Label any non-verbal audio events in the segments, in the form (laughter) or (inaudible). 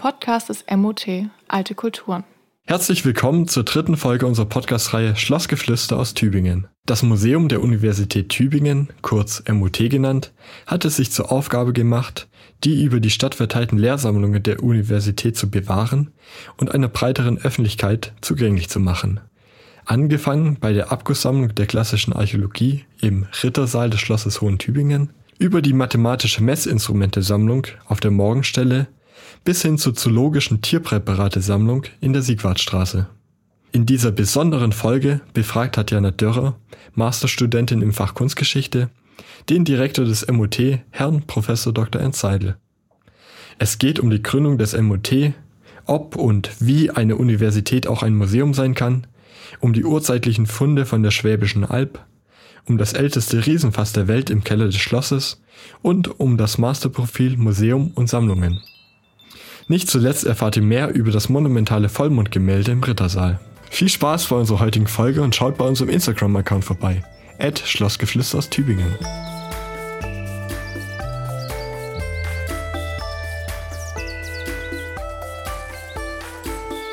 Podcast des MOT Alte Kulturen. Herzlich willkommen zur dritten Folge unserer Podcast-Reihe Schlossgeflüster aus Tübingen. Das Museum der Universität Tübingen, kurz MOT genannt, hat es sich zur Aufgabe gemacht, die über die Stadt verteilten Lehrsammlungen der Universität zu bewahren und einer breiteren Öffentlichkeit zugänglich zu machen. Angefangen bei der Abgusssammlung der klassischen Archäologie im Rittersaal des Schlosses Hohen Tübingen, über die mathematische Messinstrumentesammlung auf der Morgenstelle bis hin zur zoologischen Tierpräparatesammlung in der Siegwardstraße. In dieser besonderen Folge befragt Tatjana Dörrer, Masterstudentin im Fach Kunstgeschichte, den Direktor des MOT, Herrn Prof. Dr. Ernst Seidel. Es geht um die Gründung des MOT, ob und wie eine Universität auch ein Museum sein kann, um die urzeitlichen Funde von der Schwäbischen Alb, um das älteste Riesenfass der Welt im Keller des Schlosses und um das Masterprofil Museum und Sammlungen. Nicht zuletzt erfahrt ihr mehr über das monumentale Vollmondgemälde im Rittersaal. Viel Spaß bei unserer heutigen Folge und schaut bei unserem Instagram-Account vorbei. At Schlossgeflüster aus Tübingen.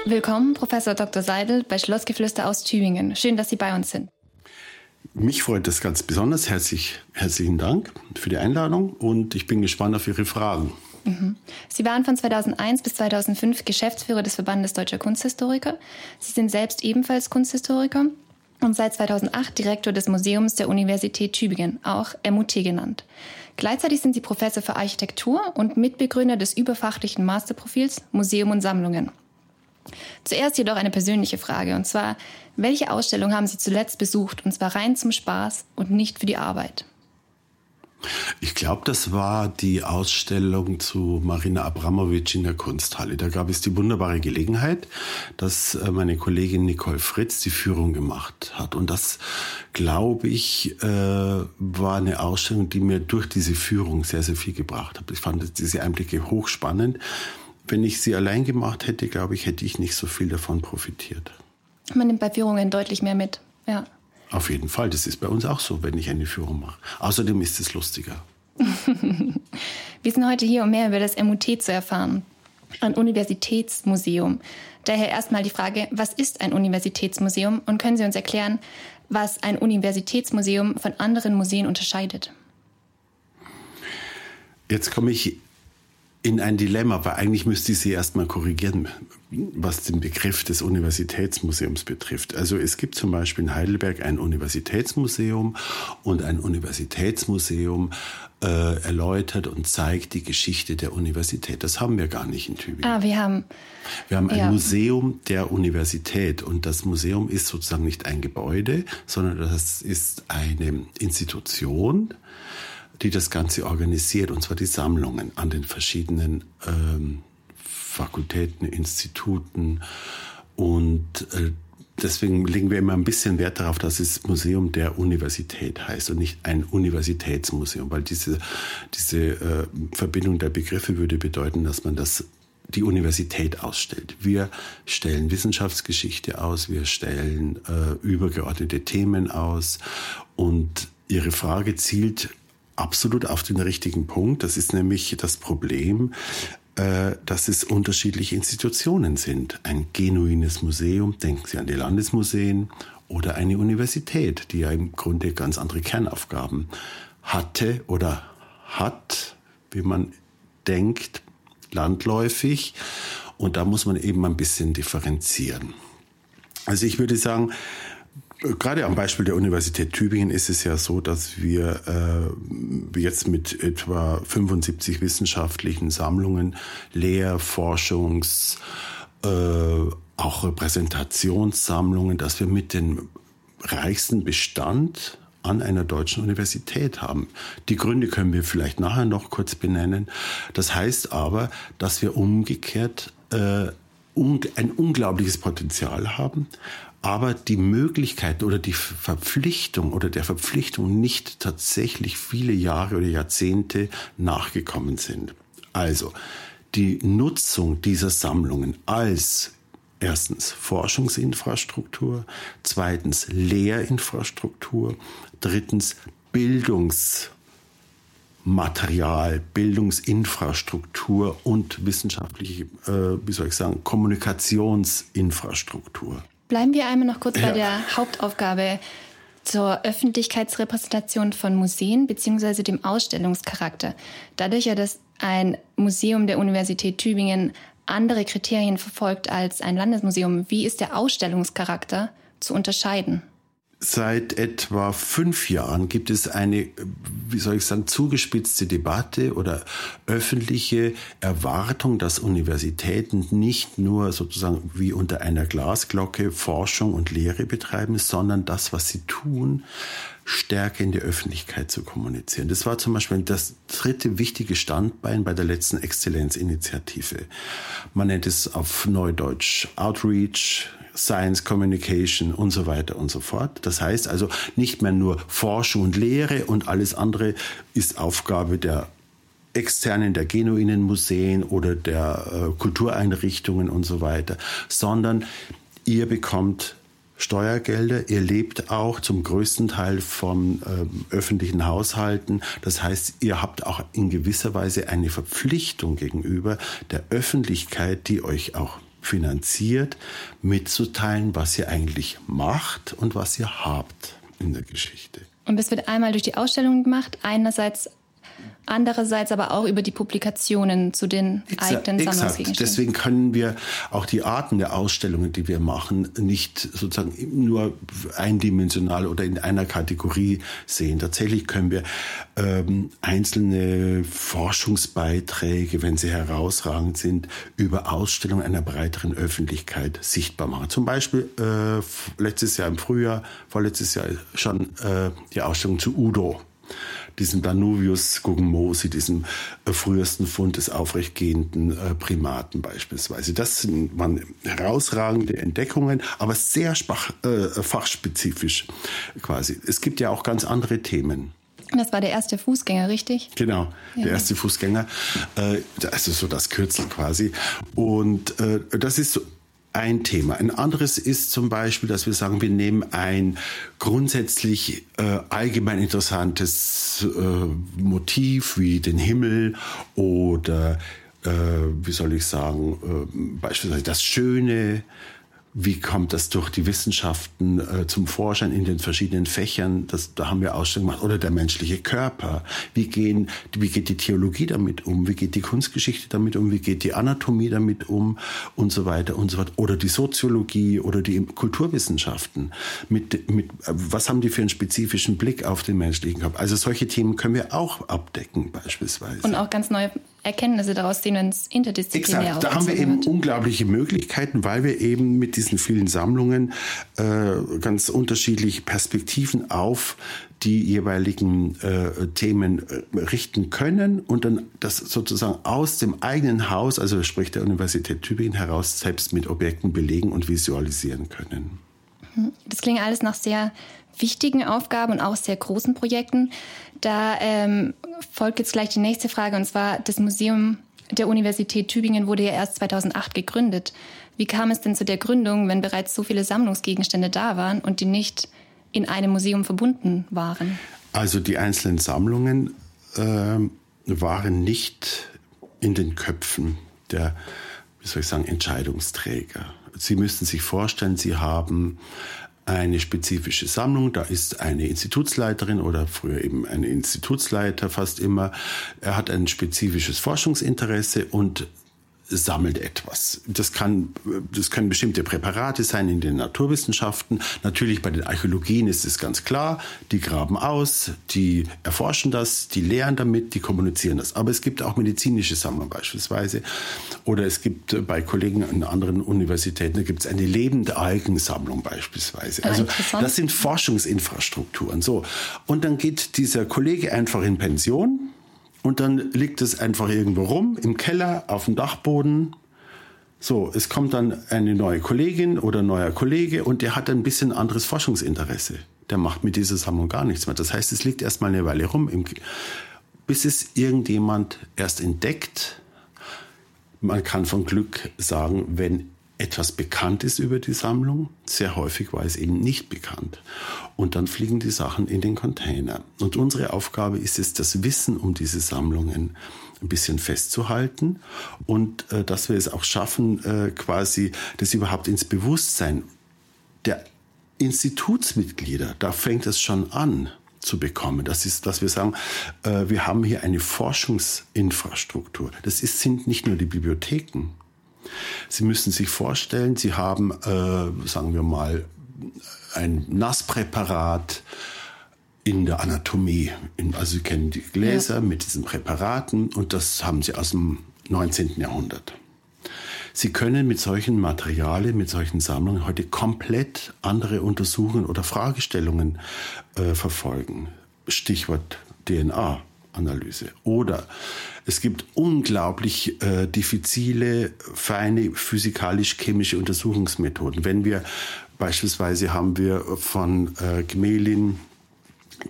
Willkommen, Professor Dr. Seidel bei Schlossgeflüster aus Tübingen. Schön, dass Sie bei uns sind. Mich freut das ganz besonders. Herzlich, herzlichen Dank für die Einladung und ich bin gespannt auf Ihre Fragen. Sie waren von 2001 bis 2005 Geschäftsführer des Verbandes Deutscher Kunsthistoriker. Sie sind selbst ebenfalls Kunsthistoriker und seit 2008 Direktor des Museums der Universität Tübingen, auch MUT genannt. Gleichzeitig sind Sie Professor für Architektur und Mitbegründer des überfachlichen Masterprofils Museum und Sammlungen. Zuerst jedoch eine persönliche Frage, und zwar, welche Ausstellung haben Sie zuletzt besucht, und zwar rein zum Spaß und nicht für die Arbeit? Ich glaube, das war die Ausstellung zu Marina Abramovic in der Kunsthalle. Da gab es die wunderbare Gelegenheit, dass äh, meine Kollegin Nicole Fritz die Führung gemacht hat. Und das, glaube ich, äh, war eine Ausstellung, die mir durch diese Führung sehr, sehr viel gebracht hat. Ich fand diese Einblicke hochspannend. Wenn ich sie allein gemacht hätte, glaube ich, hätte ich nicht so viel davon profitiert. Man nimmt bei Führungen deutlich mehr mit, ja. Auf jeden Fall, das ist bei uns auch so, wenn ich eine Führung mache. Außerdem ist es lustiger. (laughs) Wir sind heute hier, um mehr über das MUT zu erfahren. Ein Universitätsmuseum. Daher erstmal die Frage, was ist ein Universitätsmuseum und können Sie uns erklären, was ein Universitätsmuseum von anderen Museen unterscheidet? Jetzt komme ich in ein Dilemma, weil eigentlich müsste ich Sie erstmal korrigieren, was den Begriff des Universitätsmuseums betrifft. Also es gibt zum Beispiel in Heidelberg ein Universitätsmuseum und ein Universitätsmuseum äh, erläutert und zeigt die Geschichte der Universität. Das haben wir gar nicht in Tübingen. Ah, wir haben. Wir haben ein ja. Museum der Universität und das Museum ist sozusagen nicht ein Gebäude, sondern das ist eine Institution, die das Ganze organisiert, und zwar die Sammlungen an den verschiedenen ähm, Fakultäten, Instituten. Und äh, deswegen legen wir immer ein bisschen Wert darauf, dass es Museum der Universität heißt und nicht ein Universitätsmuseum, weil diese, diese äh, Verbindung der Begriffe würde bedeuten, dass man das die Universität ausstellt. Wir stellen Wissenschaftsgeschichte aus, wir stellen äh, übergeordnete Themen aus und Ihre Frage zielt absolut auf den richtigen Punkt. Das ist nämlich das Problem, äh, dass es unterschiedliche Institutionen sind. Ein genuines Museum, denken Sie an die Landesmuseen, oder eine Universität, die ja im Grunde ganz andere Kernaufgaben hatte oder hat, wie man denkt, landläufig. Und da muss man eben ein bisschen differenzieren. Also ich würde sagen, Gerade am Beispiel der Universität Tübingen ist es ja so, dass wir äh, jetzt mit etwa 75 wissenschaftlichen Sammlungen, Lehr-, Forschungs-, äh, auch Repräsentationssammlungen, dass wir mit dem reichsten Bestand an einer deutschen Universität haben. Die Gründe können wir vielleicht nachher noch kurz benennen. Das heißt aber, dass wir umgekehrt äh, ein unglaubliches Potenzial haben, aber die Möglichkeit oder die Verpflichtung oder der Verpflichtung nicht tatsächlich viele Jahre oder Jahrzehnte nachgekommen sind. Also die Nutzung dieser Sammlungen als erstens Forschungsinfrastruktur, zweitens Lehrinfrastruktur, drittens Bildungs Material, Bildungsinfrastruktur und wissenschaftliche, äh, wie soll ich sagen, Kommunikationsinfrastruktur. Bleiben wir einmal noch kurz ja. bei der Hauptaufgabe zur Öffentlichkeitsrepräsentation von Museen bzw. dem Ausstellungscharakter. Dadurch ja, dass ein Museum der Universität Tübingen andere Kriterien verfolgt als ein Landesmuseum, wie ist der Ausstellungscharakter zu unterscheiden? Seit etwa fünf Jahren gibt es eine, wie soll ich sagen, zugespitzte Debatte oder öffentliche Erwartung, dass Universitäten nicht nur sozusagen wie unter einer Glasglocke Forschung und Lehre betreiben, sondern das, was sie tun, stärker in die Öffentlichkeit zu kommunizieren. Das war zum Beispiel das dritte wichtige Standbein bei der letzten Exzellenzinitiative. Man nennt es auf Neudeutsch Outreach, Science Communication und so weiter und so fort. Das heißt also nicht mehr nur Forschung und Lehre und alles andere ist Aufgabe der externen, der genuinen Museen oder der äh, Kultureinrichtungen und so weiter, sondern ihr bekommt Steuergelder. Ihr lebt auch zum größten Teil von äh, öffentlichen Haushalten. Das heißt, ihr habt auch in gewisser Weise eine Verpflichtung gegenüber der Öffentlichkeit, die euch auch finanziert, mitzuteilen, was ihr eigentlich macht und was ihr habt in der Geschichte. Und das wird einmal durch die Ausstellung gemacht, einerseits andererseits aber auch über die Publikationen zu den exakt, eigenen Sammlungsgegenständen. Deswegen können wir auch die Arten der Ausstellungen, die wir machen, nicht sozusagen nur eindimensional oder in einer Kategorie sehen. Tatsächlich können wir ähm, einzelne Forschungsbeiträge, wenn sie herausragend sind, über Ausstellungen einer breiteren Öffentlichkeit sichtbar machen. Zum Beispiel äh, letztes Jahr im Frühjahr, vorletztes Jahr schon äh, die Ausstellung zu Udo diesem Danuvius Guggenmosi, diesem äh, frühesten Fund des aufrechtgehenden äh, Primaten beispielsweise. Das sind, waren herausragende Entdeckungen, aber sehr spach, äh, fachspezifisch quasi. Es gibt ja auch ganz andere Themen. Das war der erste Fußgänger, richtig? Genau, ja. der erste Fußgänger. Äh, also so das Kürzel quasi. Und äh, das ist so ein Thema. Ein anderes ist zum Beispiel, dass wir sagen, wir nehmen ein grundsätzlich äh, allgemein interessantes äh, Motiv wie den Himmel oder äh, wie soll ich sagen, äh, beispielsweise das Schöne, wie kommt das durch die Wissenschaften äh, zum Vorschein in den verschiedenen Fächern? Das, da haben wir Ausstellungen gemacht. Oder der menschliche Körper. Wie, gehen, wie geht die Theologie damit um? Wie geht die Kunstgeschichte damit um? Wie geht die Anatomie damit um? Und so weiter und so fort. Oder die Soziologie oder die Kulturwissenschaften. Mit, mit, was haben die für einen spezifischen Blick auf den menschlichen Körper? Also solche Themen können wir auch abdecken beispielsweise. Und auch ganz neue Erkenntnisse daraus ziehen, wenn es interdisziplinär Exakt, da haben wir eben wird. unglaubliche Möglichkeiten, weil wir eben mit diesen vielen Sammlungen äh, ganz unterschiedliche Perspektiven auf die jeweiligen äh, Themen äh, richten können und dann das sozusagen aus dem eigenen Haus, also sprich der Universität Tübingen heraus, selbst mit Objekten belegen und visualisieren können. Das klingt alles nach sehr wichtigen Aufgaben und auch sehr großen Projekten. Da ähm, folgt jetzt gleich die nächste Frage, und zwar das Museum der Universität Tübingen wurde ja erst 2008 gegründet. Wie kam es denn zu der Gründung, wenn bereits so viele Sammlungsgegenstände da waren und die nicht in einem Museum verbunden waren? Also die einzelnen Sammlungen äh, waren nicht in den Köpfen der, wie soll ich sagen, Entscheidungsträger. Sie müssten sich vorstellen, Sie haben eine spezifische Sammlung. Da ist eine Institutsleiterin oder früher eben ein Institutsleiter fast immer. Er hat ein spezifisches Forschungsinteresse und sammelt etwas. Das kann, das können bestimmte Präparate sein in den Naturwissenschaften. Natürlich bei den Archäologien ist es ganz klar. Die graben aus, die erforschen das, die lehren damit, die kommunizieren das. Aber es gibt auch medizinische Sammlungen beispielsweise. Oder es gibt bei Kollegen an anderen Universitäten, da gibt es eine lebende Algensammlung beispielsweise. Ah, also das sind Forschungsinfrastrukturen. So. Und dann geht dieser Kollege einfach in Pension und dann liegt es einfach irgendwo rum im Keller auf dem Dachboden. So, es kommt dann eine neue Kollegin oder neuer Kollege und der hat ein bisschen anderes Forschungsinteresse. Der macht mit dieser Sammlung gar nichts mehr. Das heißt, es liegt erstmal eine Weile rum, im, bis es irgendjemand erst entdeckt. Man kann von Glück sagen, wenn etwas bekannt ist über die Sammlung. Sehr häufig war es eben nicht bekannt. Und dann fliegen die Sachen in den Container. Und unsere Aufgabe ist es, das Wissen um diese Sammlungen ein bisschen festzuhalten und äh, dass wir es auch schaffen, äh, quasi das überhaupt ins Bewusstsein der Institutsmitglieder, da fängt es schon an zu bekommen. Das ist, dass wir sagen, äh, wir haben hier eine Forschungsinfrastruktur. Das ist, sind nicht nur die Bibliotheken, Sie müssen sich vorstellen, Sie haben, äh, sagen wir mal, ein Nasspräparat in der Anatomie. also Sie kennen die Gläser ja. mit diesen Präparaten und das haben Sie aus dem 19. Jahrhundert. Sie können mit solchen Materialien, mit solchen Sammlungen heute komplett andere Untersuchungen oder Fragestellungen äh, verfolgen. Stichwort DNA. Analyse. Oder es gibt unglaublich äh, diffizile, feine physikalisch-chemische Untersuchungsmethoden. Wenn wir beispielsweise haben wir von äh, Gmelin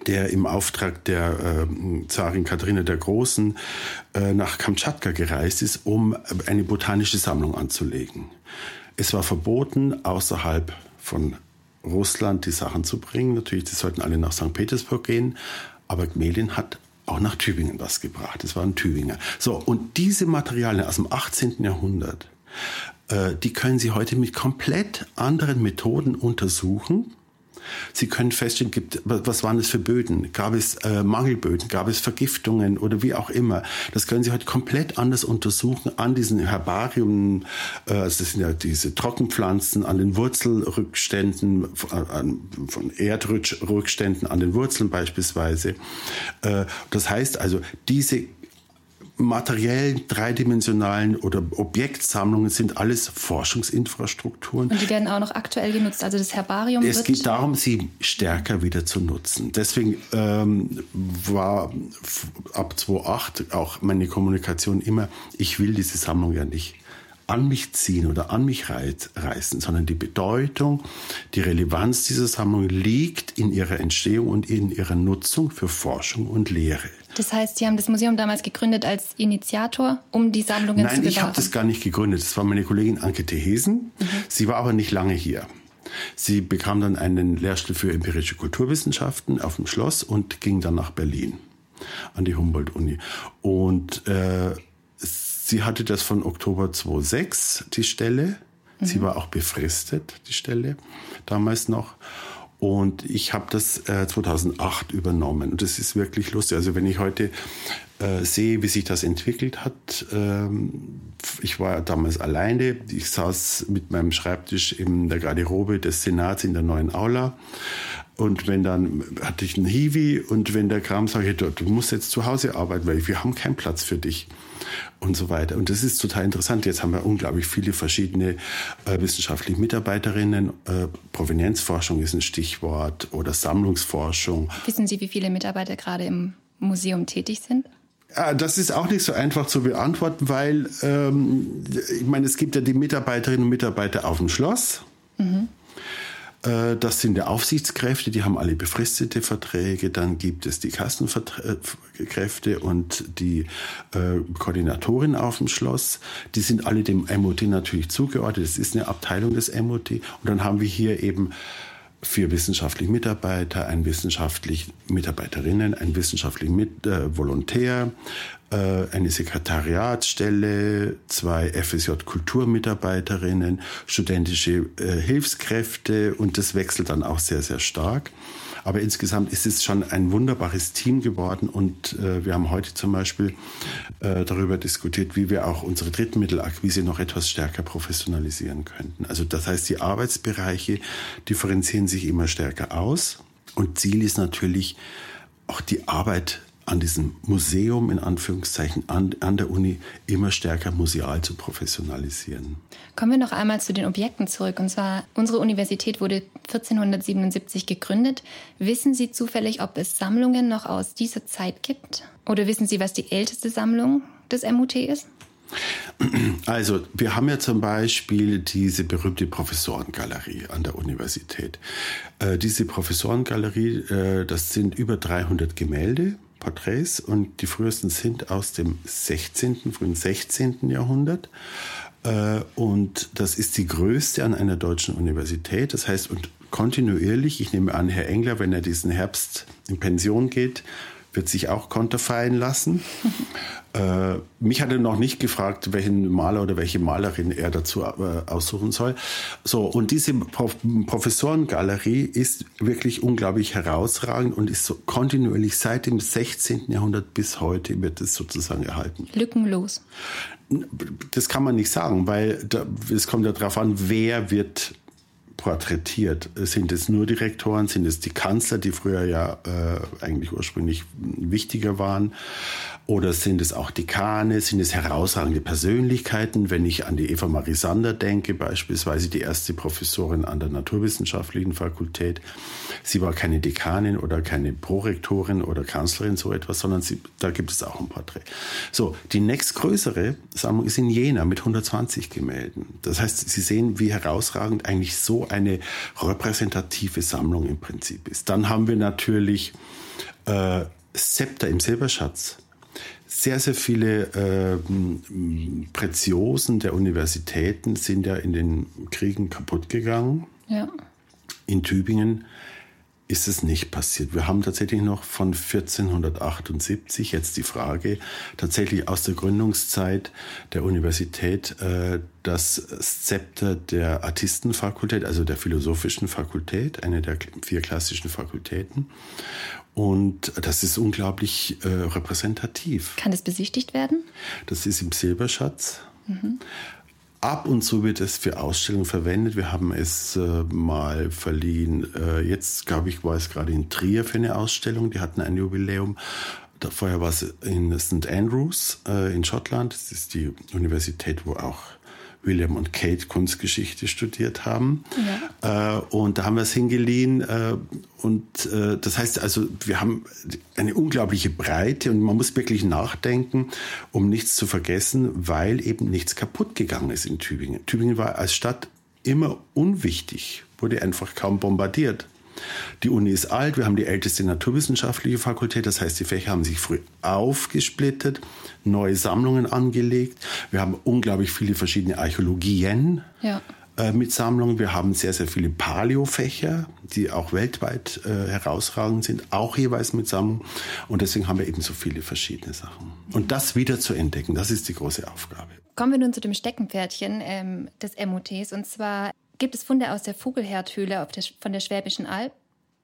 der im Auftrag der äh, Zarin Katharina der Großen äh, nach Kamtschatka gereist ist, um eine botanische Sammlung anzulegen. Es war verboten, außerhalb von Russland die Sachen zu bringen. Natürlich, die sollten alle nach St. Petersburg gehen. Aber Gmelin hat auch nach Tübingen was gebracht. Das waren Tübinger. So, und diese Materialien aus dem 18. Jahrhundert, äh, die können Sie heute mit komplett anderen Methoden untersuchen Sie können feststellen, gibt, was waren es für Böden? Gab es äh, Mangelböden? Gab es Vergiftungen oder wie auch immer? Das können Sie heute komplett anders untersuchen an diesen Herbarium. Äh, also das sind ja diese Trockenpflanzen, an den Wurzelrückständen, an, von Erdrückständen an den Wurzeln beispielsweise. Äh, das heißt also, diese materiellen, dreidimensionalen oder Objektsammlungen sind alles Forschungsinfrastrukturen. Und die werden auch noch aktuell genutzt. Also das Herbarium. Es geht darum, sie stärker wieder zu nutzen. Deswegen ähm, war ab 2008 auch meine Kommunikation immer, ich will diese Sammlung ja nicht an mich ziehen oder an mich reißen, sondern die Bedeutung, die Relevanz dieser Sammlung liegt in ihrer Entstehung und in ihrer Nutzung für Forschung und Lehre. Das heißt, Sie haben das Museum damals gegründet als Initiator, um die Sammlungen Nein, zu bewahren? Nein, ich habe das gar nicht gegründet. Das war meine Kollegin Anke Thesen. Mhm. Sie war aber nicht lange hier. Sie bekam dann einen Lehrstuhl für empirische Kulturwissenschaften auf dem Schloss und ging dann nach Berlin an die Humboldt-Uni. Und äh, Sie hatte das von Oktober 2006, die Stelle. Mhm. Sie war auch befristet, die Stelle, damals noch. Und ich habe das äh, 2008 übernommen. Und das ist wirklich lustig. Also wenn ich heute äh, sehe, wie sich das entwickelt hat, ähm, ich war damals alleine. Ich saß mit meinem Schreibtisch in der Garderobe des Senats in der neuen Aula. Und wenn dann hatte ich einen Hiwi und wenn der kam, sage ich, du musst jetzt zu Hause arbeiten, weil wir haben keinen Platz für dich und so weiter. Und das ist total interessant. Jetzt haben wir unglaublich viele verschiedene äh, wissenschaftliche Mitarbeiterinnen. Äh, Provenienzforschung ist ein Stichwort oder Sammlungsforschung. Wissen Sie, wie viele Mitarbeiter gerade im Museum tätig sind? Das ist auch nicht so einfach zu beantworten, weil ähm, ich meine, es gibt ja die Mitarbeiterinnen und Mitarbeiter auf dem Schloss. Mhm. Äh, das sind die Aufsichtskräfte, die haben alle befristete Verträge. Dann gibt es die Kassenkräfte und die äh, Koordinatorin auf dem Schloss. Die sind alle dem MOT natürlich zugeordnet. Das ist eine Abteilung des MOT. Und dann haben wir hier eben vier wissenschaftliche Mitarbeiter, ein wissenschaftlich Mitarbeiterinnen, ein wissenschaftlich Mit äh, Volontär, äh, eine Sekretariatsstelle, zwei FSJ-Kulturmitarbeiterinnen, studentische äh, Hilfskräfte und das wechselt dann auch sehr, sehr stark. Aber insgesamt ist es schon ein wunderbares Team geworden und äh, wir haben heute zum Beispiel äh, darüber diskutiert, wie wir auch unsere Drittmittelakquise noch etwas stärker professionalisieren könnten. Also das heißt, die Arbeitsbereiche differenzieren sich immer stärker aus und Ziel ist natürlich auch die Arbeit an diesem Museum in Anführungszeichen an, an der Uni immer stärker museal zu professionalisieren. Kommen wir noch einmal zu den Objekten zurück. Und zwar, unsere Universität wurde 1477 gegründet. Wissen Sie zufällig, ob es Sammlungen noch aus dieser Zeit gibt? Oder wissen Sie, was die älteste Sammlung des MUT ist? Also, wir haben ja zum Beispiel diese berühmte Professorengalerie an der Universität. Äh, diese Professorengalerie, äh, das sind über 300 Gemälde Porträts und die frühesten sind aus dem 16., frühen 16. Jahrhundert. Äh, und das ist die größte an einer deutschen Universität. Das heißt, und kontinuierlich, ich nehme an, Herr Engler, wenn er diesen Herbst in Pension geht, wird sich auch konterfeien lassen. (laughs) äh, mich hat er noch nicht gefragt, welchen Maler oder welche Malerin er dazu äh, aussuchen soll. So, und diese Prof Professorengalerie ist wirklich unglaublich herausragend und ist so kontinuierlich seit dem 16. Jahrhundert bis heute wird es sozusagen erhalten. Lückenlos. Das kann man nicht sagen, weil es kommt ja darauf an, wer wird porträtiert. Sind es nur Direktoren? Sind es die Kanzler, die früher ja äh, eigentlich ursprünglich wichtiger waren? Oder sind es auch Dekane? Sind es herausragende Persönlichkeiten? Wenn ich an die Eva Marie Sander denke, beispielsweise die erste Professorin an der Naturwissenschaftlichen Fakultät. Sie war keine Dekanin oder keine Prorektorin oder Kanzlerin, so etwas, sondern sie, da gibt es auch ein Porträt. So, die nächstgrößere Sammlung ist in Jena mit 120 Gemälden. Das heißt, Sie sehen, wie herausragend eigentlich so eine repräsentative Sammlung im Prinzip ist. Dann haben wir natürlich äh, Scepter im Silberschatz sehr, sehr viele äh, Preziosen der Universitäten sind ja in den Kriegen kaputt gegangen. Ja. In Tübingen ist es nicht passiert. Wir haben tatsächlich noch von 1478 jetzt die Frage, tatsächlich aus der Gründungszeit der Universität, äh, das Szepter der Artistenfakultät, also der philosophischen Fakultät, eine der vier klassischen Fakultäten. Und das ist unglaublich äh, repräsentativ. Kann das besichtigt werden? Das ist im Silberschatz. Mhm. Ab und zu wird es für Ausstellungen verwendet. Wir haben es äh, mal verliehen. Äh, jetzt, glaube ich, war es gerade in Trier für eine Ausstellung. Die hatten ein Jubiläum. Vorher war es in St. Andrews äh, in Schottland. Das ist die Universität, wo auch William und Kate Kunstgeschichte studiert haben. Ja. Äh, und da haben wir es hingeliehen. Äh, und äh, das heißt also, wir haben eine unglaubliche Breite und man muss wirklich nachdenken, um nichts zu vergessen, weil eben nichts kaputt gegangen ist in Tübingen. Tübingen war als Stadt immer unwichtig, wurde einfach kaum bombardiert. Die Uni ist alt, wir haben die älteste naturwissenschaftliche Fakultät, das heißt, die Fächer haben sich früh aufgesplittet, neue Sammlungen angelegt. Wir haben unglaublich viele verschiedene Archäologien. Ja äh, mit Sammlungen. Wir haben sehr, sehr viele Paleo-Fächer, die auch weltweit äh, herausragend sind, auch jeweils mit Sammlungen. Und deswegen haben wir eben so viele verschiedene Sachen. Und das wieder zu entdecken, das ist die große Aufgabe. Kommen wir nun zu dem Steckenpferdchen ähm, des MOTs. Und zwar gibt es Funde aus der Vogelherdhöhle der, von der Schwäbischen Alb.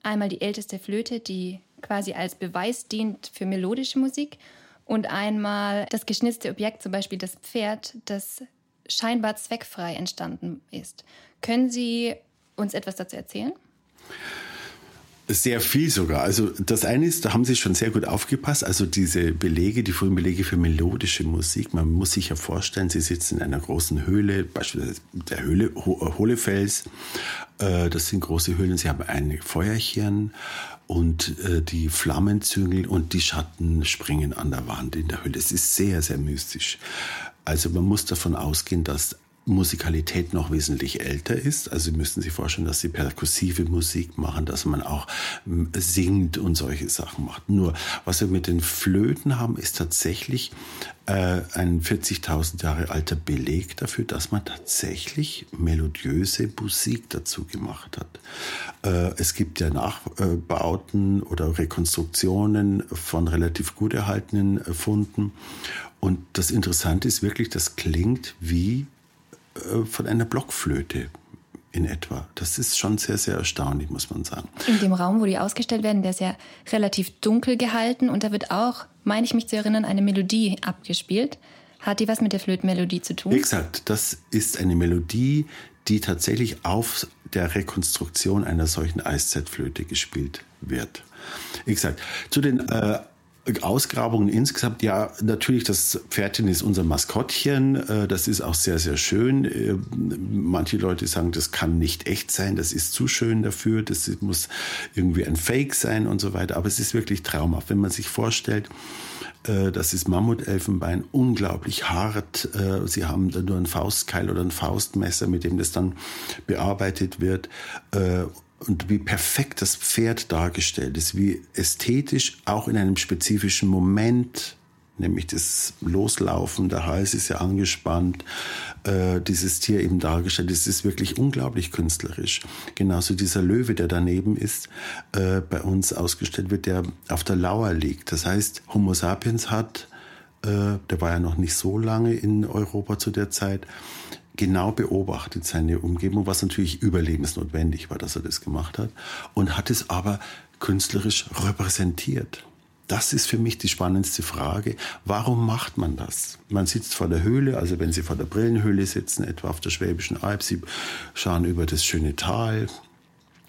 Einmal die älteste Flöte, die quasi als Beweis dient für melodische Musik. Und einmal das geschnitzte Objekt, zum Beispiel das Pferd, das scheinbar zweckfrei entstanden ist. Können Sie uns etwas dazu erzählen? Sehr viel sogar. Also das eine ist, da haben Sie schon sehr gut aufgepasst. Also diese Belege, die frühen Belege für melodische Musik. Man muss sich ja vorstellen, Sie sitzen in einer großen Höhle, beispielsweise der Höhle Hohlefels. Äh, das sind große Höhlen. Sie haben ein Feuerchen und äh, die Flammenzüngel und die Schatten springen an der Wand in der Höhle. Es ist sehr, sehr mystisch. Also man muss davon ausgehen, dass Musikalität noch wesentlich älter ist. Also Sie müssen sich vorstellen, dass Sie perkussive Musik machen, dass man auch hm, singt und solche Sachen macht. Nur, was wir mit den Flöten haben, ist tatsächlich äh, ein 40.000 Jahre alter Beleg dafür, dass man tatsächlich melodiöse Musik dazu gemacht hat. Äh, es gibt ja Nachbauten oder Rekonstruktionen von relativ gut erhaltenen Funden. Und das Interessante ist wirklich, das klingt wie von einer Blockflöte in etwa. Das ist schon sehr, sehr erstaunlich, muss man sagen. In dem Raum, wo die ausgestellt werden, der ist ja relativ dunkel gehalten und da wird auch, meine ich mich zu erinnern, eine Melodie abgespielt. Hat die was mit der Flötenmelodie zu tun? Exakt. Das ist eine Melodie, die tatsächlich auf der Rekonstruktion einer solchen Eiszeitflöte gespielt wird. Exakt. Zu den äh, Ausgrabungen insgesamt, ja, natürlich, das Pferdchen ist unser Maskottchen. Äh, das ist auch sehr, sehr schön. Äh, manche Leute sagen, das kann nicht echt sein, das ist zu schön dafür, das muss irgendwie ein Fake sein und so weiter. Aber es ist wirklich traumhaft, wenn man sich vorstellt, äh, das ist Mammutelfenbein, unglaublich hart. Sie haben da nur ein Faustkeil oder ein Faustmesser, mit dem das dann bearbeitet wird und wie perfekt das Pferd dargestellt ist, wie ästhetisch auch in einem spezifischen Moment nämlich das Loslaufen, der Hals ist ja angespannt, äh, dieses Tier eben dargestellt. Es ist wirklich unglaublich künstlerisch. Genauso dieser Löwe, der daneben ist, äh, bei uns ausgestellt wird, der auf der Lauer liegt. Das heißt, Homo sapiens hat, äh, der war ja noch nicht so lange in Europa zu der Zeit, genau beobachtet seine Umgebung, was natürlich überlebensnotwendig war, dass er das gemacht hat, und hat es aber künstlerisch repräsentiert. Das ist für mich die spannendste Frage. Warum macht man das? Man sitzt vor der Höhle, also wenn Sie vor der Brillenhöhle sitzen, etwa auf der Schwäbischen Alb, Sie schauen über das schöne Tal.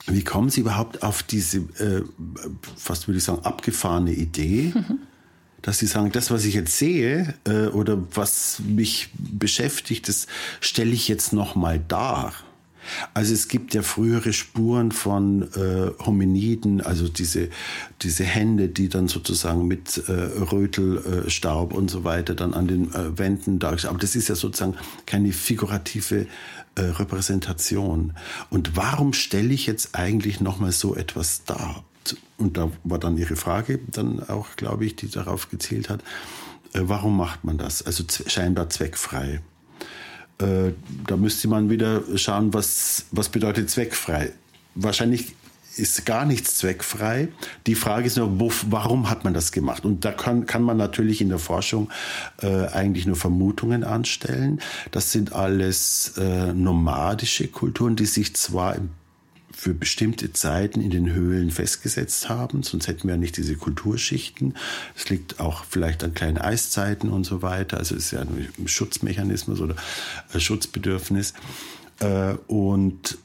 Wie kommen Sie überhaupt auf diese, äh, fast würde ich sagen, abgefahrene Idee? Mhm (laughs) dass sie sagen, das, was ich jetzt sehe äh, oder was mich beschäftigt, das stelle ich jetzt noch mal dar. Also es gibt ja frühere Spuren von äh, Hominiden, also diese, diese Hände, die dann sozusagen mit äh, Rötelstaub äh, und so weiter dann an den äh, Wänden dargestellt. Aber das ist ja sozusagen keine figurative äh, Repräsentation. Und warum stelle ich jetzt eigentlich noch mal so etwas dar? Und da war dann Ihre Frage dann auch, glaube ich, die darauf gezielt hat, äh, warum macht man das? Also scheinbar zweckfrei. Äh, da müsste man wieder schauen, was, was bedeutet zweckfrei. Wahrscheinlich ist gar nichts zweckfrei. Die Frage ist nur, wo, warum hat man das gemacht? Und da kann, kann man natürlich in der Forschung äh, eigentlich nur Vermutungen anstellen. Das sind alles äh, nomadische Kulturen, die sich zwar im für bestimmte Zeiten in den Höhlen festgesetzt haben, sonst hätten wir nicht diese Kulturschichten. Es liegt auch vielleicht an kleinen Eiszeiten und so weiter. Also es ist ja ein Schutzmechanismus oder ein Schutzbedürfnis. Äh, und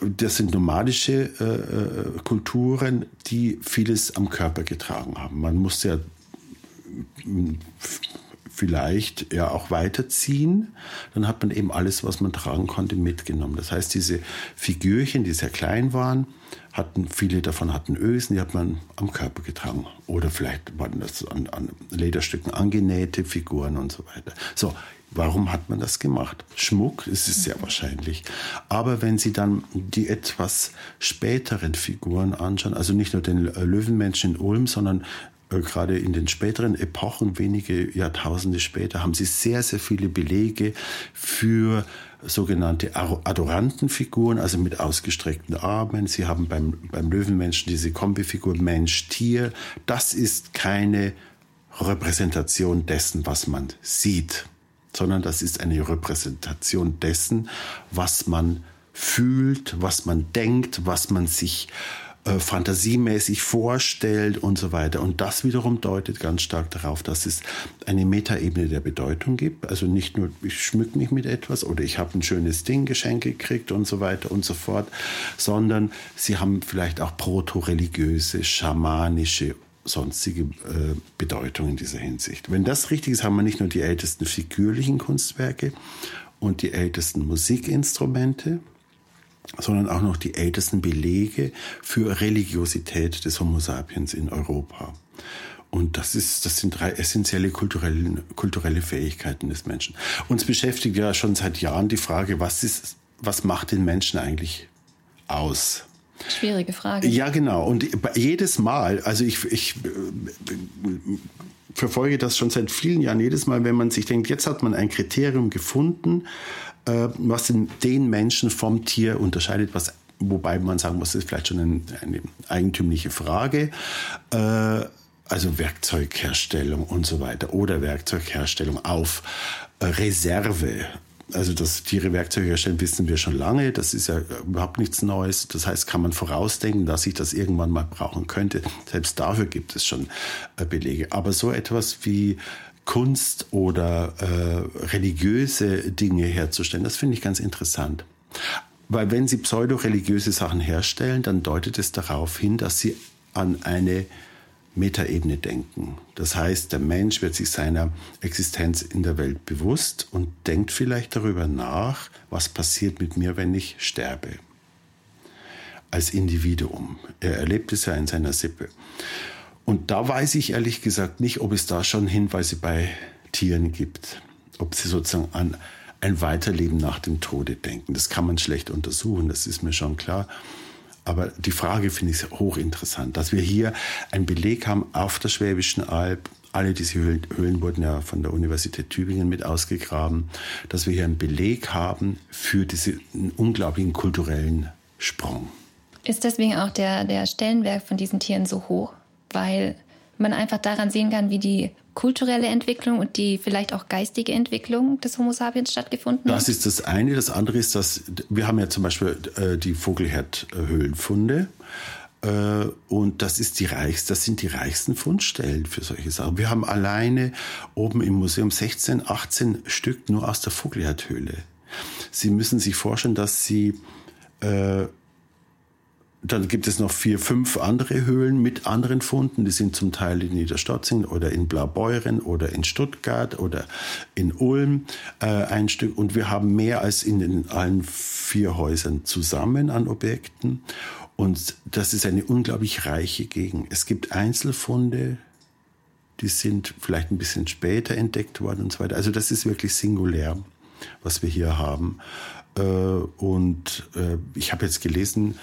das sind nomadische äh, Kulturen, die vieles am Körper getragen haben. Man muss ja vielleicht ja auch weiterziehen, dann hat man eben alles, was man tragen konnte, mitgenommen. Das heißt, diese Figürchen, die sehr klein waren, hatten, viele davon hatten Ösen, die hat man am Körper getragen. Oder vielleicht waren das an, an Lederstücken angenähte Figuren und so weiter. So, Warum hat man das gemacht? Schmuck ist es sehr wahrscheinlich. Aber wenn Sie dann die etwas späteren Figuren anschauen, also nicht nur den Löwenmenschen in Ulm, sondern gerade in den späteren Epochen, wenige Jahrtausende später, haben sie sehr, sehr viele Belege für sogenannte Adorantenfiguren, also mit ausgestreckten Armen. Sie haben beim, beim Löwenmenschen diese Kombifigur Mensch-Tier. Das ist keine Repräsentation dessen, was man sieht, sondern das ist eine Repräsentation dessen, was man fühlt, was man denkt, was man sich äh, äh, fantasiemäßig vorstellt und so weiter. Und das wiederum deutet ganz stark darauf, dass es eine Metaebene der Bedeutung gibt. Also nicht nur, ich schmück mich mit etwas oder ich habe ein schönes Ding geschenkt gekriegt und so weiter und so fort, sondern sie haben vielleicht auch proto-religiöse, schamanische sonstige äh, Bedeutung in dieser Hinsicht. Wenn das richtig ist, haben wir nicht nur die ältesten figürlichen Kunstwerke und die ältesten Musikinstrumente, sondern auch noch die ältesten Belege für Religiosität des Homo sapiens in Europa. Und das, ist, das sind drei essentielle kulturelle, kulturelle Fähigkeiten des Menschen. Uns beschäftigt ja schon seit Jahren die Frage, was, ist, was macht den Menschen eigentlich aus? Schwierige Frage. Ja, genau. Und jedes Mal, also ich, ich äh, verfolge das schon seit vielen Jahren, jedes Mal, wenn man sich denkt, jetzt hat man ein Kriterium gefunden, äh, was den Menschen vom Tier unterscheidet, was wobei man sagen muss, das ist vielleicht schon eine, eine eigentümliche Frage. Äh, also Werkzeugherstellung und so weiter oder Werkzeugherstellung auf äh, Reserve. Also, dass Tiere Werkzeuge herstellen, wissen wir schon lange. Das ist ja überhaupt nichts Neues. Das heißt, kann man vorausdenken, dass ich das irgendwann mal brauchen könnte. Selbst dafür gibt es schon Belege. Aber so etwas wie Kunst oder äh, religiöse Dinge herzustellen. Das finde ich ganz interessant. Weil wenn Sie pseudo-religiöse Sachen herstellen, dann deutet es darauf hin, dass Sie an eine Metaebene denken. Das heißt, der Mensch wird sich seiner Existenz in der Welt bewusst und denkt vielleicht darüber nach, was passiert mit mir, wenn ich sterbe. Als Individuum. Er erlebt es ja in seiner Sippe. Und da weiß ich ehrlich gesagt nicht, ob es da schon Hinweise bei Tieren gibt, ob sie sozusagen an ein Weiterleben nach dem Tode denken. Das kann man schlecht untersuchen, das ist mir schon klar. Aber die Frage finde ich hochinteressant, dass wir hier einen Beleg haben auf der Schwäbischen Alb, alle diese Höhlen, wurden ja von der Universität Tübingen mit ausgegraben, dass wir hier einen Beleg haben für diesen unglaublichen kulturellen Sprung. Ist deswegen auch der, der Stellenwert von diesen Tieren so hoch? Weil man einfach daran sehen kann, wie die kulturelle Entwicklung und die vielleicht auch geistige Entwicklung des Homo sapiens stattgefunden hat? Das ist das eine. Das andere ist, dass wir haben ja zum Beispiel äh, die Vogelherd-Höhlenfunde. Äh, und das ist die reichste, das sind die reichsten Fundstellen für solche Sachen. Wir haben alleine oben im Museum 16, 18 Stück nur aus der Vogelherdhöhle. Sie müssen sich vorstellen, dass Sie äh, dann gibt es noch vier, fünf andere Höhlen mit anderen Funden. Die sind zum Teil in Niederstotzing oder in Blaubeuren oder in Stuttgart oder in Ulm äh, ein Stück. Und wir haben mehr als in den allen vier Häusern zusammen an Objekten. Und das ist eine unglaublich reiche Gegend. Es gibt Einzelfunde, die sind vielleicht ein bisschen später entdeckt worden und so weiter. Also das ist wirklich singulär, was wir hier haben. Äh, und äh, ich habe jetzt gelesen,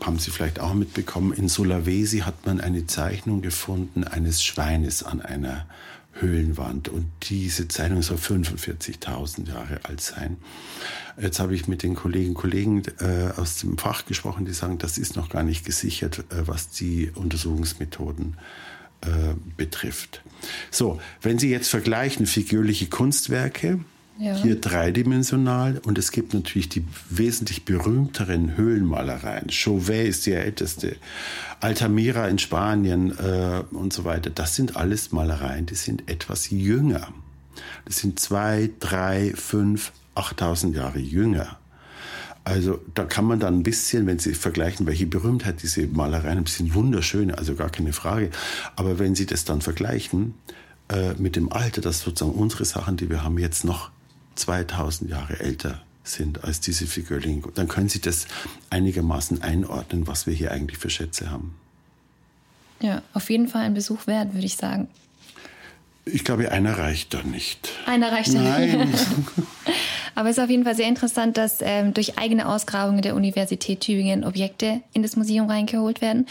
haben Sie vielleicht auch mitbekommen, in Sulawesi hat man eine Zeichnung gefunden eines Schweines an einer Höhlenwand. Und diese Zeichnung soll 45.000 Jahre alt sein. Jetzt habe ich mit den Kolleginnen und Kollegen äh, aus dem Fach gesprochen, die sagen, das ist noch gar nicht gesichert, äh, was die Untersuchungsmethoden äh, betrifft. So, wenn Sie jetzt vergleichen figürliche Kunstwerke, ja. Hier dreidimensional und es gibt natürlich die wesentlich berühmteren Höhlenmalereien. Chauvet ist die älteste, Altamira in Spanien äh, und so weiter. Das sind alles Malereien, die sind etwas jünger. Das sind zwei, drei, fünf, achttausend Jahre jünger. Also da kann man dann ein bisschen, wenn Sie vergleichen, welche Berühmtheit diese Malereien haben, sind wunderschön, also gar keine Frage. Aber wenn Sie das dann vergleichen äh, mit dem Alter, dass sozusagen unsere Sachen, die wir haben, jetzt noch 2000 Jahre älter sind als diese Figürchen. Dann können Sie das einigermaßen einordnen, was wir hier eigentlich für Schätze haben. Ja, auf jeden Fall ein Besuch wert, würde ich sagen. Ich glaube, einer reicht da nicht. Einer reicht da Nein. nicht. (laughs) Aber es ist auf jeden Fall sehr interessant, dass ähm, durch eigene Ausgrabungen der Universität Tübingen Objekte in das Museum reingeholt werden.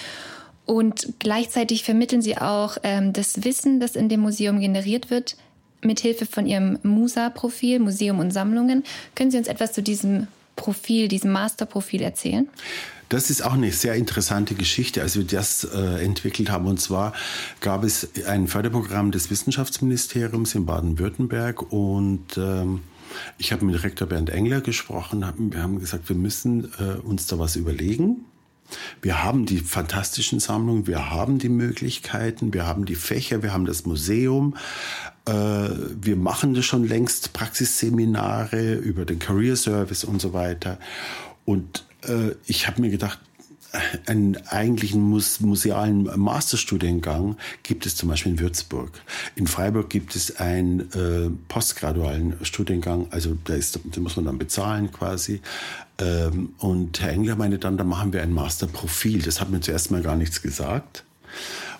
Und gleichzeitig vermitteln sie auch ähm, das Wissen, das in dem Museum generiert wird, mithilfe von Ihrem MUSA-Profil, Museum und Sammlungen. Können Sie uns etwas zu diesem Profil, diesem Masterprofil erzählen? Das ist auch eine sehr interessante Geschichte, als wir das äh, entwickelt haben. Und zwar gab es ein Förderprogramm des Wissenschaftsministeriums in Baden-Württemberg und ähm, ich habe mit Rektor Bernd Engler gesprochen. Wir haben gesagt, wir müssen äh, uns da was überlegen. Wir haben die fantastischen Sammlungen, wir haben die Möglichkeiten, wir haben die Fächer, wir haben das Museum. Äh, wir machen das schon längst, Praxisseminare über den Career Service und so weiter. Und äh, ich habe mir gedacht, einen eigentlichen musealen Masterstudiengang gibt es zum Beispiel in Würzburg. In Freiburg gibt es einen äh, postgradualen Studiengang, also da, ist, da muss man dann bezahlen quasi. Ähm, und Herr Engler meinte dann, da machen wir ein Masterprofil. Das hat mir zuerst mal gar nichts gesagt.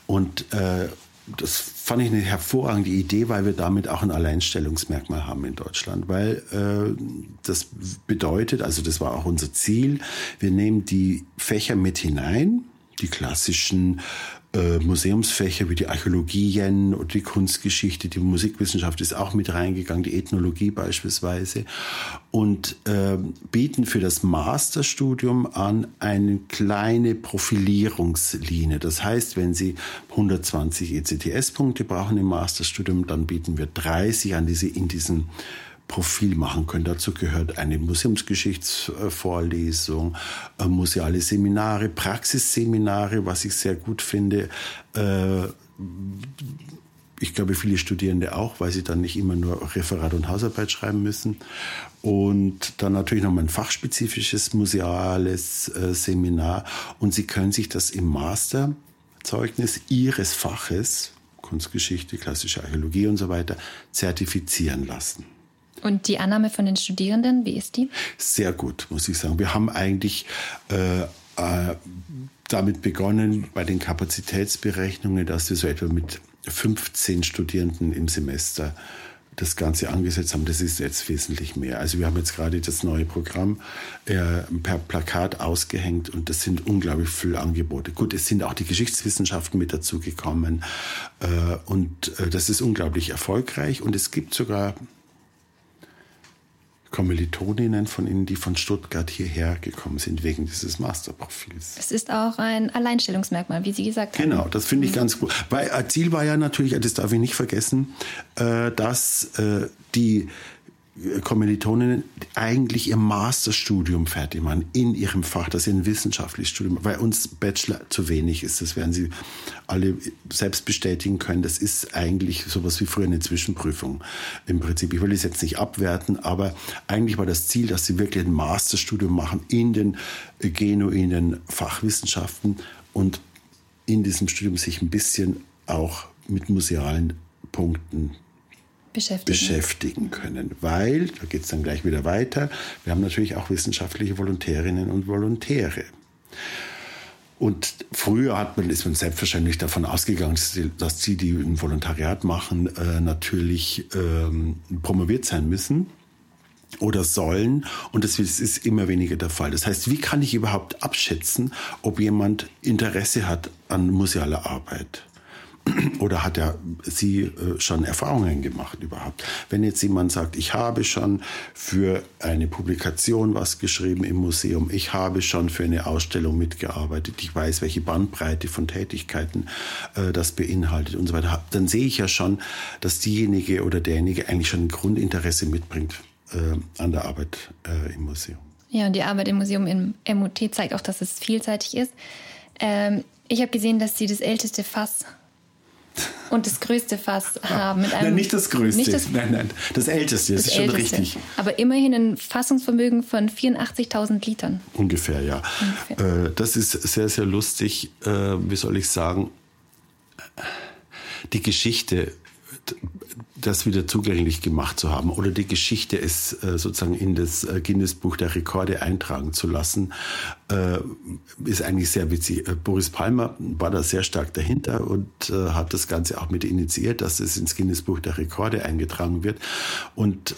Und äh, das fand ich eine hervorragende Idee, weil wir damit auch ein Alleinstellungsmerkmal haben in Deutschland. Weil äh, das bedeutet, also das war auch unser Ziel, wir nehmen die Fächer mit hinein, die klassischen äh, Museumsfächer wie die Archäologie und die Kunstgeschichte, die Musikwissenschaft ist auch mit reingegangen, die Ethnologie beispielsweise und äh, bieten für das Masterstudium an eine kleine Profilierungslinie. Das heißt, wenn Sie 120 ECTS-Punkte brauchen im Masterstudium, dann bieten wir 30 an, die Sie in diesen Profil machen können. Dazu gehört eine Museumsgeschichtsvorlesung, äh, museale Seminare, Praxisseminare, was ich sehr gut finde. Äh, ich glaube, viele Studierende auch, weil sie dann nicht immer nur Referat und Hausarbeit schreiben müssen. Und dann natürlich noch mal ein fachspezifisches museales äh, Seminar. Und sie können sich das im Masterzeugnis ihres Faches, Kunstgeschichte, klassische Archäologie und so weiter, zertifizieren lassen. Und die Annahme von den Studierenden, wie ist die? Sehr gut, muss ich sagen. Wir haben eigentlich äh, äh, damit begonnen bei den Kapazitätsberechnungen, dass wir so etwa mit 15 Studierenden im Semester das Ganze angesetzt haben, das ist jetzt wesentlich mehr. Also wir haben jetzt gerade das neue Programm äh, per Plakat ausgehängt und das sind unglaublich viele Angebote. Gut, es sind auch die Geschichtswissenschaften mit dazugekommen äh, und äh, das ist unglaublich erfolgreich und es gibt sogar Kommilitoninnen von Ihnen, die von Stuttgart hierher gekommen sind wegen dieses Masterprofils. Es ist auch ein Alleinstellungsmerkmal, wie Sie gesagt haben. Genau, das finde ich ganz gut. Weil Ziel war ja natürlich, das darf ich nicht vergessen, äh, dass äh, die Kommilitoninnen eigentlich ihr Masterstudium fertig machen in ihrem Fach, dass sie ein wissenschaftliches Studium, weil uns Bachelor zu wenig ist. Das werden sie alle selbst bestätigen können. Das ist eigentlich sowas wie früher eine Zwischenprüfung im Prinzip. Ich will das jetzt nicht abwerten, aber eigentlich war das Ziel, dass sie wirklich ein Masterstudium machen in den genuinen Fachwissenschaften und in diesem Studium sich ein bisschen auch mit musealen Punkten beschäftigen. beschäftigen können. Weil, da geht es dann gleich wieder weiter, wir haben natürlich auch wissenschaftliche Volontärinnen und Volontäre. Und früher hat man, ist man selbstverständlich davon ausgegangen, dass die, die ein Volontariat machen, äh, natürlich ähm, promoviert sein müssen oder sollen. Und das ist immer weniger der Fall. Das heißt, wie kann ich überhaupt abschätzen, ob jemand Interesse hat an musealer Arbeit? (clears throat) oder hat er sie äh, schon Erfahrungen gemacht überhaupt? Wenn jetzt jemand sagt, ich habe schon für eine Publikation was geschrieben im Museum, ich habe schon für eine Ausstellung mitgearbeitet, ich weiß, welche Bandbreite von Tätigkeiten äh, das beinhaltet und so weiter, dann sehe ich ja schon, dass diejenige oder derjenige eigentlich schon ein Grundinteresse mitbringt äh, an der Arbeit äh, im Museum. Ja, und die Arbeit im Museum im MUT zeigt auch, dass es vielseitig ist. Ähm, ich habe gesehen, dass Sie das älteste Fass und das größte Fass haben. Mit einem, nein, nicht das größte. Nicht das, nein, nein, das älteste, das, das ist schon älteste. richtig. Aber immerhin ein Fassungsvermögen von 84.000 Litern. Ungefähr, ja. Ungefähr. Äh, das ist sehr, sehr lustig. Äh, wie soll ich sagen? Die Geschichte das wieder zugänglich gemacht zu haben oder die Geschichte es äh, sozusagen in das äh, Guinness-Buch der Rekorde eintragen zu lassen, äh, ist eigentlich sehr witzig. Boris Palmer war da sehr stark dahinter und hat das Ganze auch mit initiiert, dass es ins Guinness-Buch der Rekorde eingetragen wird. Und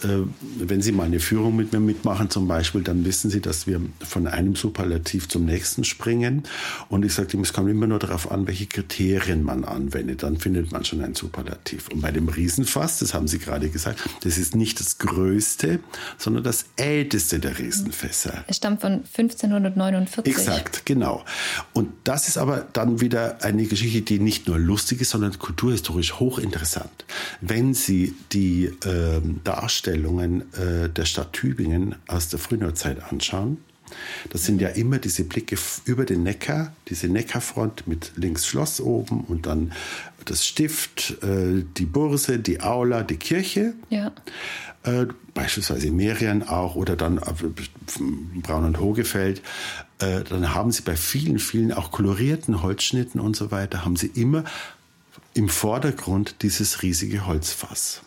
wenn Sie mal eine Führung mit mir mitmachen zum Beispiel, dann wissen Sie, dass wir von einem Superlativ zum nächsten springen. Und ich sage ihm, es kommt immer nur darauf an, welche Kriterien man anwendet. Dann findet man schon ein Superlativ. Und bei dem Riesenfass Fass, das haben Sie gerade gesagt, das ist nicht das größte, sondern das älteste der Riesenfässer. Es stammt von 1549. Exakt, genau. Und das ist aber dann wieder eine Geschichte, die nicht nur lustig ist, sondern kulturhistorisch hochinteressant. Wenn Sie die äh, Darstellungen äh, der Stadt Tübingen aus der Frühneuzeit anschauen, das sind ja immer diese Blicke über den Neckar, diese Neckarfront mit links Schloss oben und dann das Stift, äh, die Burse, die Aula, die Kirche. Ja. Äh, beispielsweise Merian auch oder dann äh, Braun und Hogefeld. Dann haben sie bei vielen, vielen auch kolorierten Holzschnitten und so weiter, haben sie immer im Vordergrund dieses riesige Holzfass.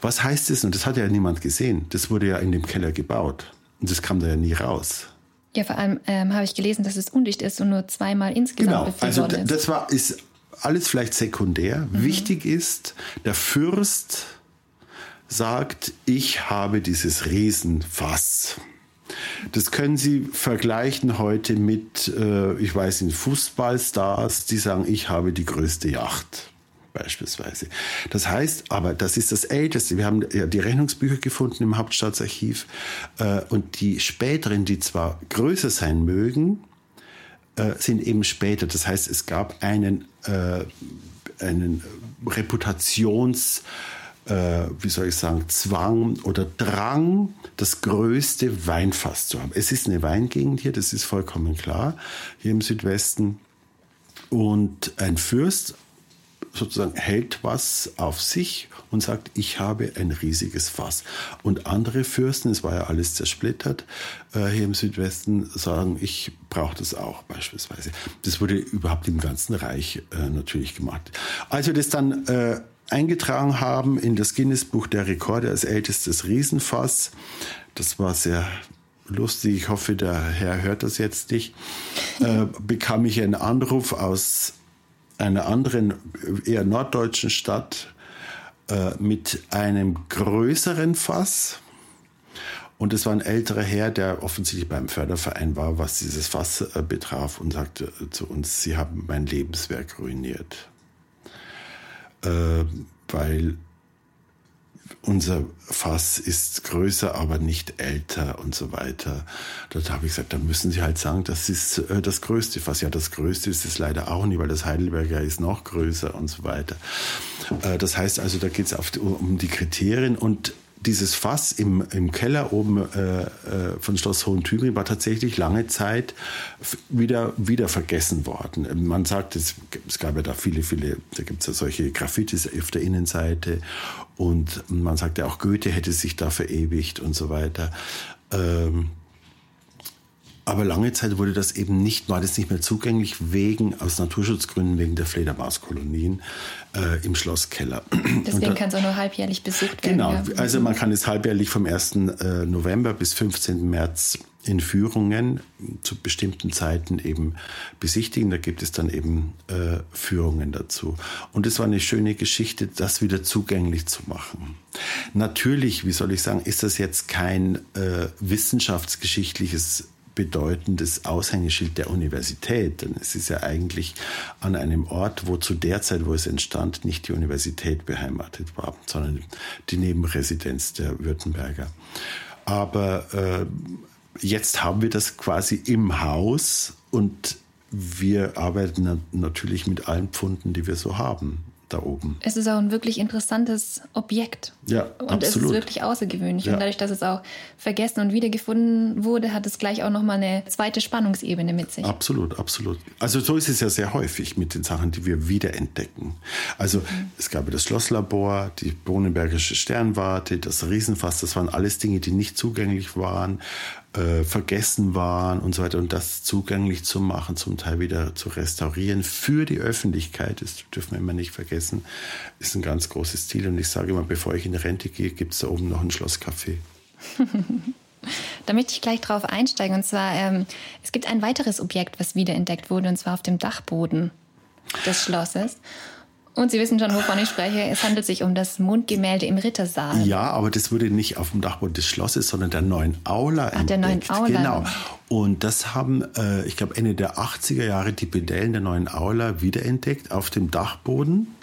Was heißt das? Und das hat ja niemand gesehen. Das wurde ja in dem Keller gebaut. Und das kam da ja nie raus. Ja, vor allem ähm, habe ich gelesen, dass es undicht ist und nur zweimal insgesamt genau. also ist. Das war, ist alles vielleicht sekundär. Mhm. Wichtig ist, der Fürst sagt, ich habe dieses Riesenfass. Das können Sie vergleichen heute mit, äh, ich weiß nicht, Fußballstars, die sagen, ich habe die größte Yacht beispielsweise. Das heißt aber, das ist das Älteste. Wir haben ja die Rechnungsbücher gefunden im Hauptstaatsarchiv äh, und die späteren, die zwar größer sein mögen, äh, sind eben später. Das heißt, es gab einen, äh, einen Reputations- äh, wie soll ich sagen, Zwang oder Drang, das größte Weinfass zu haben. Es ist eine Weingegend hier, das ist vollkommen klar, hier im Südwesten. Und ein Fürst sozusagen hält was auf sich und sagt, ich habe ein riesiges Fass. Und andere Fürsten, es war ja alles zersplittert äh, hier im Südwesten, sagen, ich brauche das auch beispielsweise. Das wurde überhaupt im ganzen Reich äh, natürlich gemacht. Als wir das dann äh, eingetragen haben in das Guinness-Buch der Rekorde als ältestes Riesenfass, das war sehr lustig, ich hoffe, der Herr hört das jetzt nicht, äh, bekam ich einen Anruf aus einer anderen, eher norddeutschen Stadt, äh, mit einem größeren Fass. Und es war ein älterer Herr, der offensichtlich beim Förderverein war, was dieses Fass äh, betraf und sagte zu uns, Sie haben mein Lebenswerk ruiniert. Äh, weil unser Fass ist größer, aber nicht älter und so weiter. Dort habe ich gesagt, da müssen Sie halt sagen, das ist äh, das größte Fass. Ja, das größte ist es leider auch nicht, weil das Heidelberger ist noch größer und so weiter. Äh, das heißt also, da geht es um die Kriterien und dieses Fass im, im Keller oben äh, äh, von Schloss Hohenthüringen war tatsächlich lange Zeit wieder, wieder vergessen worden. Man sagt, es, es gab ja da viele, viele, da gibt es ja solche Graffitis auf der Innenseite und man sagt ja auch, Goethe hätte sich da verewigt und so weiter. Ähm, aber lange Zeit wurde das eben nicht, war das nicht mehr zugänglich wegen, aus Naturschutzgründen, wegen der Fledermauskolonien äh, im Schlosskeller. (clears throat) Deswegen kann es auch nur halbjährlich besucht werden. Genau, ja. also man kann es halbjährlich vom 1. Äh, November bis 15. März in Führungen zu bestimmten Zeiten eben besichtigen. Da gibt es dann eben äh, Führungen dazu. Und es war eine schöne Geschichte, das wieder zugänglich zu machen. Natürlich, wie soll ich sagen, ist das jetzt kein äh, wissenschaftsgeschichtliches bedeutendes Aushängeschild der Universität. Denn es ist ja eigentlich an einem Ort, wo zu der Zeit, wo es entstand, nicht die Universität beheimatet war, sondern die Nebenresidenz der Württemberger. Aber äh, jetzt haben wir das quasi im Haus und wir arbeiten natürlich mit allen Pfunden, die wir so haben da oben. Es ist auch ein wirklich interessantes Objekt. Ja, und absolut. es ist wirklich außergewöhnlich. Ja. Und dadurch, dass es auch vergessen und wiedergefunden wurde, hat es gleich auch nochmal eine zweite Spannungsebene mit sich. Absolut, absolut. Also so ist es ja sehr häufig mit den Sachen, die wir wiederentdecken. Also mhm. es gab das Schlosslabor, die Bohnenbergische Sternwarte, das Riesenfass, das waren alles Dinge, die nicht zugänglich waren äh, vergessen waren und so weiter und das zugänglich zu machen, zum Teil wieder zu restaurieren für die Öffentlichkeit, das dürfen wir immer nicht vergessen, ist ein ganz großes Ziel. Und ich sage immer, bevor ich in die Rente gehe, gibt es da oben noch ein Schlosscafé. (laughs) Da möchte ich gleich drauf einsteigen. Und zwar, ähm, es gibt ein weiteres Objekt, was wiederentdeckt wurde, und zwar auf dem Dachboden des Schlosses. Und Sie wissen schon, wovon ich spreche. Es handelt sich um das Mondgemälde im Rittersaal. Ja, aber das wurde nicht auf dem Dachboden des Schlosses, sondern der neuen Aula Ach, der neuen Aula. Genau. Und das haben, äh, ich glaube, Ende der 80er Jahre die Pedellen der neuen Aula wiederentdeckt auf dem Dachboden.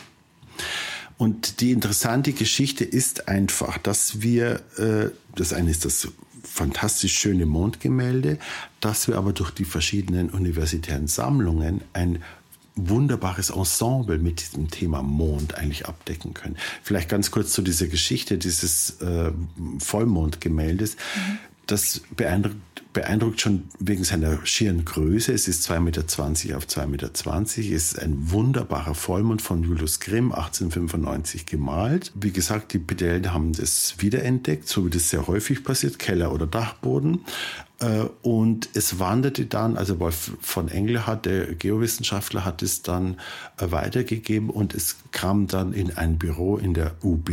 Und die interessante Geschichte ist einfach, dass wir, äh, das eine ist das fantastisch schöne Mondgemälde, dass wir aber durch die verschiedenen universitären Sammlungen ein wunderbares Ensemble mit diesem Thema Mond eigentlich abdecken können. Vielleicht ganz kurz zu dieser Geschichte dieses äh, Vollmondgemäldes. Mhm. Das beeindruckt, beeindruckt schon wegen seiner schieren Größe. Es ist 2,20 Meter auf 2,20 Meter. Es ist ein wunderbarer Vollmond von Julius Grimm, 1895 gemalt. Wie gesagt, die Pedellen haben das wiederentdeckt, so wie das sehr häufig passiert, Keller oder Dachboden. Äh, und es wanderte dann, also Wolf von Engelhardt, der Geowissenschaftler, hat es dann äh, weitergegeben und es kam dann in ein Büro in der UB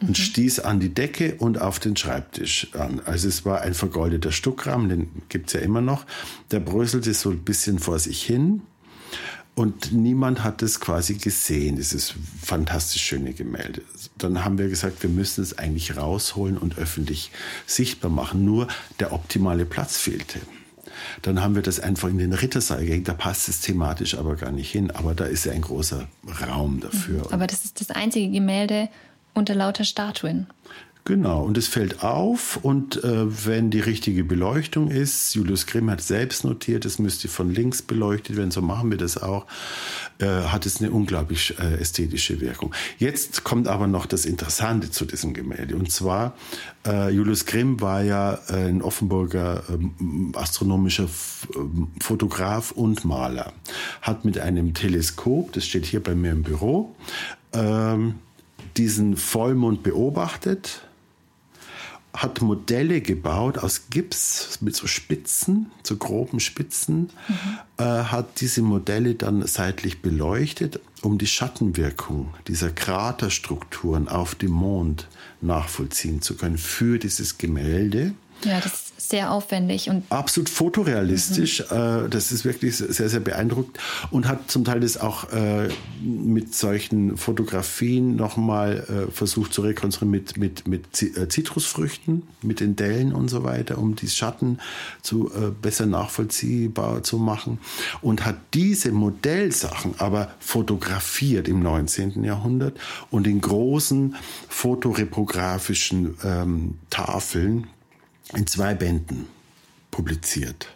und mhm. stieß an die Decke und auf den Schreibtisch an. Also es war ein vergoldeter Stuckrahmen, den gibt's ja immer noch. Der bröselte so ein bisschen vor sich hin. Und niemand hat es quasi gesehen, dieses fantastisch schöne Gemälde. Dann haben wir gesagt, wir müssen es eigentlich rausholen und öffentlich sichtbar machen. Nur der optimale Platz fehlte. Dann haben wir das einfach in den Rittersaal gehängt. Da passt es thematisch aber gar nicht hin. Aber da ist ja ein großer Raum dafür. Aber das ist das einzige Gemälde unter lauter Statuen. Genau, und es fällt auf und äh, wenn die richtige Beleuchtung ist, Julius Grimm hat selbst notiert, es müsste von links beleuchtet werden, so machen wir das auch, äh, hat es eine unglaublich äh, ästhetische Wirkung. Jetzt kommt aber noch das Interessante zu diesem Gemälde und zwar, äh, Julius Grimm war ja ein Offenburger ähm, astronomischer F ähm, Fotograf und Maler, hat mit einem Teleskop, das steht hier bei mir im Büro, ähm, diesen Vollmond beobachtet hat Modelle gebaut aus Gips mit so Spitzen, so groben Spitzen, mhm. äh, hat diese Modelle dann seitlich beleuchtet, um die Schattenwirkung dieser Kraterstrukturen auf dem Mond nachvollziehen zu können für dieses Gemälde. Ja, das ist sehr aufwendig und absolut fotorealistisch. Mhm. Äh, das ist wirklich sehr, sehr beeindruckend und hat zum Teil das auch äh, mit solchen Fotografien nochmal äh, versucht zu rekonstruieren mit, mit, mit Zitrusfrüchten, mit den Dellen und so weiter, um die Schatten zu besser nachvollziehbar zu machen und hat diese Modellsachen aber fotografiert im 19. Jahrhundert und in großen fotoreprografischen ähm, Tafeln in zwei Bänden publiziert.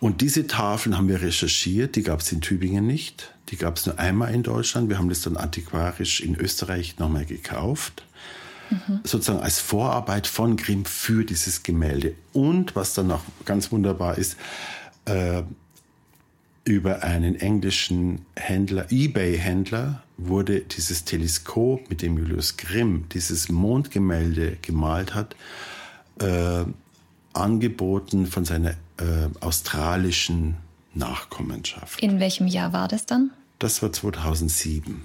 Und diese Tafeln haben wir recherchiert, die gab es in Tübingen nicht. Die gab es nur einmal in Deutschland. Wir haben das dann antiquarisch in Österreich nochmal gekauft. Mhm. Sozusagen als Vorarbeit von Grimm für dieses Gemälde. Und was dann noch ganz wunderbar ist, äh, über einen englischen Händler, eBay-Händler, wurde dieses Teleskop, mit dem Julius Grimm dieses Mondgemälde gemalt hat, äh, angeboten von seiner äh, australischen Nachkommenschaft. In welchem Jahr war das dann? Das war 2007.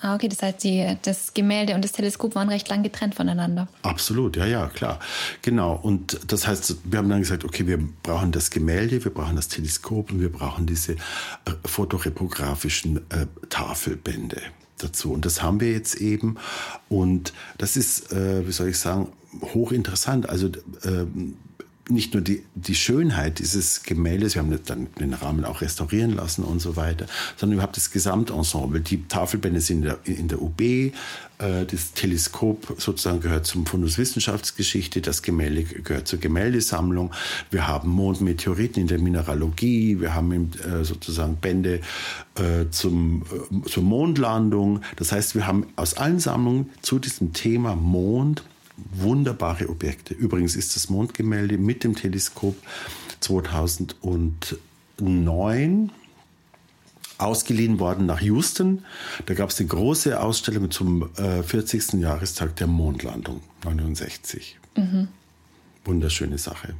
Ah, okay, das heißt, die, das Gemälde und das Teleskop waren recht lang getrennt voneinander. Absolut, ja, ja, klar. Genau. Und das heißt, wir haben dann gesagt, okay, wir brauchen das Gemälde, wir brauchen das Teleskop und wir brauchen diese äh, fotoreprografischen äh, Tafelbände dazu. Und das haben wir jetzt eben. Und das ist, äh, wie soll ich sagen, hochinteressant. Also äh, nicht nur die, die Schönheit dieses Gemäldes, wir haben dann den Rahmen auch restaurieren lassen und so weiter, sondern überhaupt das Gesamtensemble. Die Tafelbände sind in der, in der UB, äh, das Teleskop sozusagen gehört zum Fundus Wissenschaftsgeschichte, das Gemälde gehört zur Gemäldesammlung. Wir haben Mondmeteoriten in der Mineralogie, wir haben äh, sozusagen Bände äh, zum, äh, zur Mondlandung. Das heißt, wir haben aus allen Sammlungen zu diesem Thema Mond wunderbare Objekte. Übrigens ist das Mondgemälde mit dem Teleskop 2009 ausgeliehen worden nach Houston. Da gab es eine große Ausstellung zum äh, 40. Jahrestag der Mondlandung 69. Mhm. Wunderschöne Sache.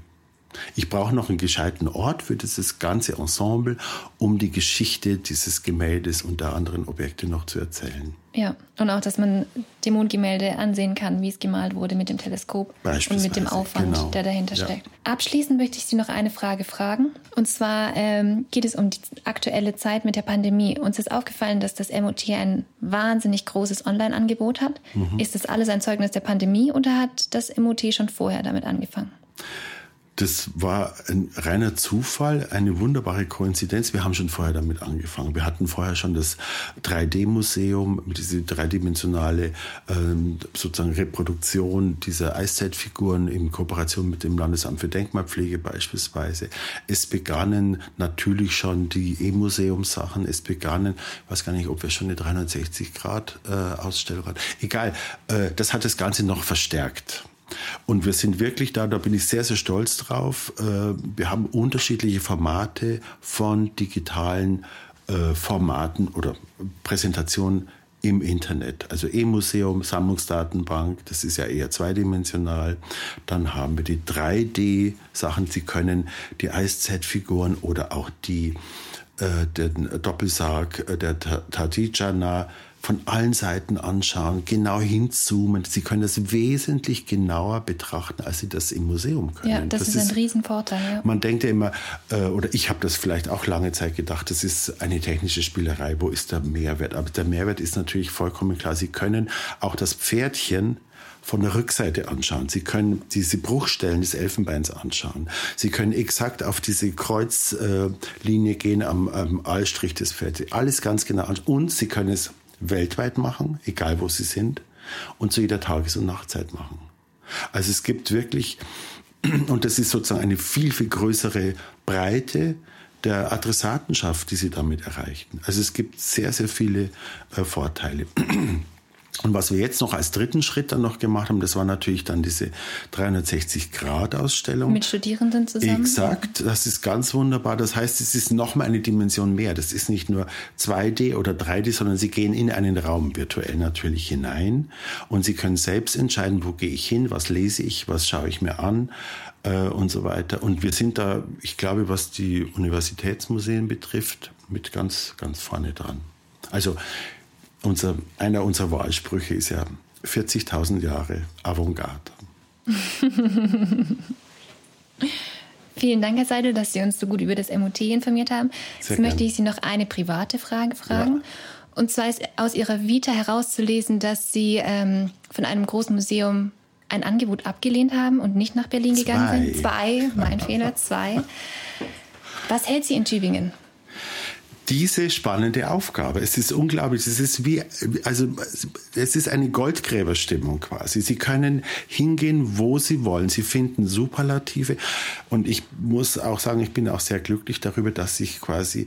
Ich brauche noch einen gescheiten Ort für dieses ganze Ensemble, um die Geschichte dieses Gemäldes und der anderen Objekte noch zu erzählen. Ja, und auch, dass man die Mondgemälde ansehen kann, wie es gemalt wurde mit dem Teleskop und mit dem Aufwand, genau. der dahinter ja. steckt. Abschließend möchte ich Sie noch eine Frage fragen. Und zwar ähm, geht es um die aktuelle Zeit mit der Pandemie. Uns ist aufgefallen, dass das MOT ein wahnsinnig großes Online-Angebot hat. Mhm. Ist das alles ein Zeugnis der Pandemie oder hat das MOT schon vorher damit angefangen? Das war ein reiner Zufall, eine wunderbare Koinzidenz. Wir haben schon vorher damit angefangen. Wir hatten vorher schon das 3D-Museum mit dieser dreidimensionale ähm, sozusagen Reproduktion dieser Eiszeitfiguren in Kooperation mit dem Landesamt für Denkmalpflege beispielsweise. Es begannen natürlich schon die E-Museumssachen. Es begannen, ich weiß gar nicht, ob wir schon eine 360-Grad-Ausstellung äh, hatten. Egal, äh, das hat das Ganze noch verstärkt. Und wir sind wirklich da, da bin ich sehr, sehr stolz drauf. Äh, wir haben unterschiedliche Formate von digitalen äh, Formaten oder Präsentationen im Internet. Also E-Museum, Sammlungsdatenbank, das ist ja eher zweidimensional. Dann haben wir die 3D-Sachen. Sie können die Eiszeitfiguren oder auch die, äh, den Doppelsarg der Tatijana von allen Seiten anschauen, genau hinzoomen. Sie können das wesentlich genauer betrachten, als Sie das im Museum können. Ja, das, das ist ein ist, Riesenvorteil. Ja. Man denkt ja immer, äh, oder ich habe das vielleicht auch lange Zeit gedacht, das ist eine technische Spielerei. Wo ist der Mehrwert? Aber der Mehrwert ist natürlich vollkommen klar. Sie können auch das Pferdchen von der Rückseite anschauen. Sie können diese Bruchstellen des Elfenbeins anschauen. Sie können exakt auf diese Kreuzlinie gehen am, am Aalstrich des Pferdes. Alles ganz genau anschauen. Und Sie können es weltweit machen, egal wo sie sind, und zu jeder Tages- und Nachtzeit machen. Also es gibt wirklich, (clears throat) und das ist sozusagen eine viel, viel größere Breite der Adressatenschaft, die sie damit erreichen. Also es gibt sehr, sehr viele äh, Vorteile. (clears throat) Und was wir jetzt noch als dritten Schritt dann noch gemacht haben, das war natürlich dann diese 360-Grad-Ausstellung. Mit Studierenden zusammen? Exakt, das ist ganz wunderbar. Das heißt, es ist nochmal eine Dimension mehr. Das ist nicht nur 2D oder 3D, sondern Sie gehen in einen Raum virtuell natürlich hinein und Sie können selbst entscheiden, wo gehe ich hin, was lese ich, was schaue ich mir an äh, und so weiter. Und wir sind da, ich glaube, was die Universitätsmuseen betrifft, mit ganz, ganz vorne dran. Also unser, einer unserer Wahlsprüche ist ja 40.000 Jahre Avantgarde. (laughs) Vielen Dank, Herr Seidel, dass Sie uns so gut über das MOT informiert haben. Sehr Jetzt gern. möchte ich Sie noch eine private Frage fragen. Ja. Und zwar ist aus Ihrer Vita herauszulesen, dass Sie ähm, von einem großen Museum ein Angebot abgelehnt haben und nicht nach Berlin zwei. gegangen sind. Zwei, mein Fehler, zwei. (laughs) Was hält Sie in Tübingen? Diese spannende Aufgabe. Es ist unglaublich. Es ist wie, also, es ist eine Goldgräberstimmung quasi. Sie können hingehen, wo Sie wollen. Sie finden Superlative. Und ich muss auch sagen, ich bin auch sehr glücklich darüber, dass ich quasi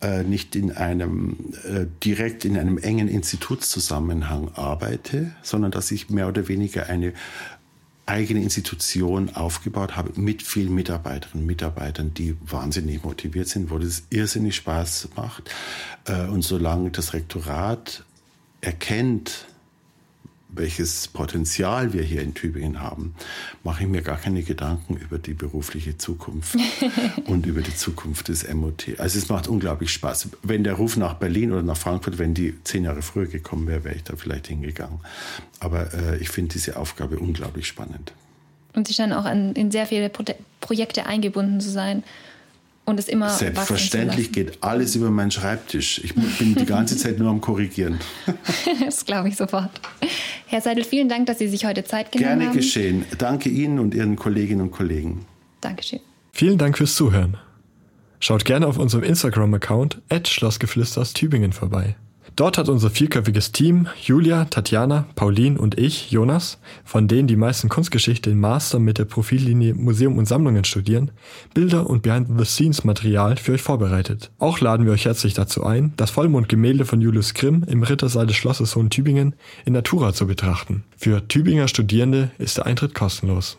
äh, nicht in einem, äh, direkt in einem engen Institutszusammenhang arbeite, sondern dass ich mehr oder weniger eine eigene Institution aufgebaut habe mit vielen Mitarbeiterinnen und Mitarbeitern, die wahnsinnig motiviert sind, wo das irrsinnig Spaß macht. Äh, und solange das Rektorat erkennt, welches Potenzial wir hier in Tübingen haben, mache ich mir gar keine Gedanken über die berufliche Zukunft (laughs) und über die Zukunft des MOT. Also es macht unglaublich Spaß. Wenn der Ruf nach Berlin oder nach Frankfurt, wenn die zehn Jahre früher gekommen wäre, wäre ich da vielleicht hingegangen. Aber äh, ich finde diese Aufgabe unglaublich spannend. Und Sie scheinen auch an, in sehr viele Pro Projekte eingebunden zu sein und es immer Selbstverständlich geht alles über meinen Schreibtisch. Ich bin die ganze (laughs) Zeit nur am Korrigieren. (laughs) das glaube ich sofort. Herr Seidel, vielen Dank, dass Sie sich heute Zeit genommen Gerne haben. Gerne geschehen. Danke Ihnen und Ihren Kolleginnen und Kollegen. Dankeschön. Vielen Dank fürs Zuhören. Schaut gerne auf unserem Instagram-Account Schlossgeflüster aus Tübingen vorbei. Dort hat unser vierköpfiges Team, Julia, Tatjana, Pauline und ich, Jonas, von denen die meisten Kunstgeschichte im Master mit der Profillinie Museum und Sammlungen studieren, Bilder und Behind-the-Scenes-Material für euch vorbereitet. Auch laden wir euch herzlich dazu ein, das Vollmondgemälde von Julius Grimm im Rittersaal des Schlosses Hohen Tübingen in Natura zu betrachten. Für Tübinger Studierende ist der Eintritt kostenlos.